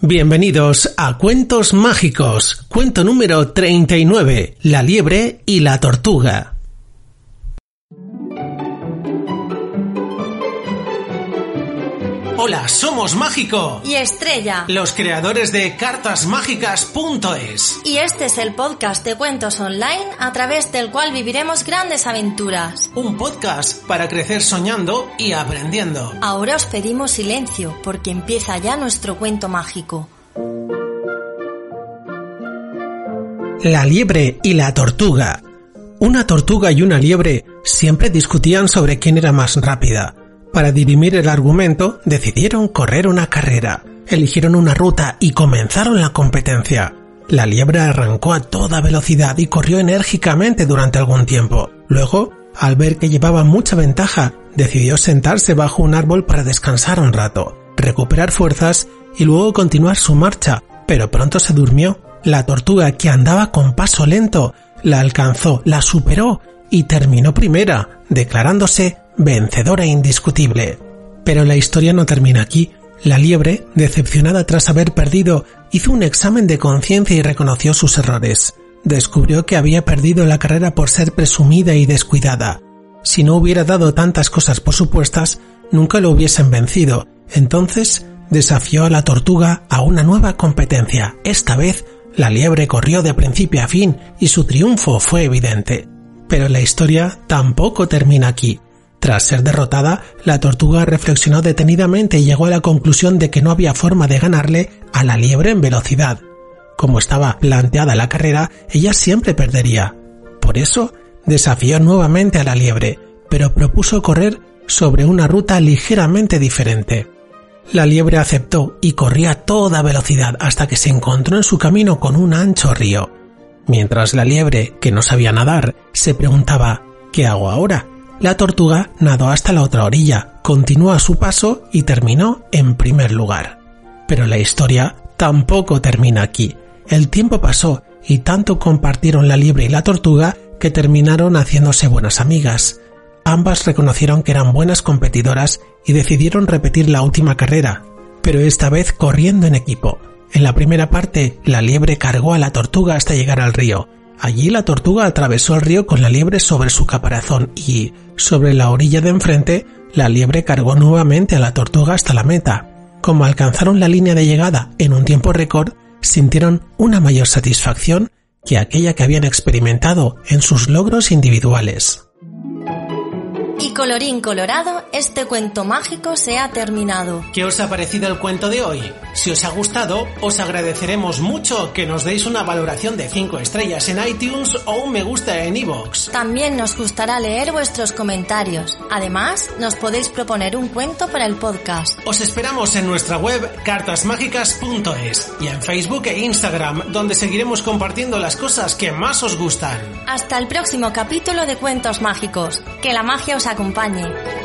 Bienvenidos a Cuentos Mágicos, cuento número 39, La liebre y la tortuga. Hola, somos Mágico y Estrella, los creadores de cartasmágicas.es. Y este es el podcast de cuentos online a través del cual viviremos grandes aventuras. Un podcast para crecer soñando y aprendiendo. Ahora os pedimos silencio porque empieza ya nuestro cuento mágico. La liebre y la tortuga. Una tortuga y una liebre siempre discutían sobre quién era más rápida. Para dirimir el argumento, decidieron correr una carrera, eligieron una ruta y comenzaron la competencia. La liebre arrancó a toda velocidad y corrió enérgicamente durante algún tiempo. Luego, al ver que llevaba mucha ventaja, decidió sentarse bajo un árbol para descansar un rato, recuperar fuerzas y luego continuar su marcha, pero pronto se durmió. La tortuga, que andaba con paso lento, la alcanzó, la superó y terminó primera, declarándose vencedora indiscutible. Pero la historia no termina aquí. La liebre, decepcionada tras haber perdido, hizo un examen de conciencia y reconoció sus errores. Descubrió que había perdido la carrera por ser presumida y descuidada. Si no hubiera dado tantas cosas por supuestas, nunca lo hubiesen vencido. Entonces desafió a la tortuga a una nueva competencia. Esta vez, la liebre corrió de principio a fin y su triunfo fue evidente. Pero la historia tampoco termina aquí. Tras ser derrotada, la tortuga reflexionó detenidamente y llegó a la conclusión de que no había forma de ganarle a la liebre en velocidad. Como estaba planteada la carrera, ella siempre perdería. Por eso, desafió nuevamente a la liebre, pero propuso correr sobre una ruta ligeramente diferente. La liebre aceptó y corría a toda velocidad hasta que se encontró en su camino con un ancho río. Mientras la liebre, que no sabía nadar, se preguntaba ¿qué hago ahora? La tortuga nadó hasta la otra orilla, continuó a su paso y terminó en primer lugar. Pero la historia tampoco termina aquí. El tiempo pasó y tanto compartieron la liebre y la tortuga que terminaron haciéndose buenas amigas. Ambas reconocieron que eran buenas competidoras y decidieron repetir la última carrera, pero esta vez corriendo en equipo. En la primera parte, la liebre cargó a la tortuga hasta llegar al río, Allí la tortuga atravesó el río con la liebre sobre su caparazón y, sobre la orilla de enfrente, la liebre cargó nuevamente a la tortuga hasta la meta. Como alcanzaron la línea de llegada en un tiempo récord, sintieron una mayor satisfacción que aquella que habían experimentado en sus logros individuales. Y colorín colorado, este cuento mágico se ha terminado. ¿Qué os ha parecido el cuento de hoy? Si os ha gustado, os agradeceremos mucho que nos deis una valoración de 5 estrellas en iTunes o un me gusta en iVoox. También nos gustará leer vuestros comentarios. Además, nos podéis proponer un cuento para el podcast. Os esperamos en nuestra web cartasmágicas.es y en Facebook e Instagram, donde seguiremos compartiendo las cosas que más os gustan. Hasta el próximo capítulo de Cuentos Mágicos. Que la magia os acompañe.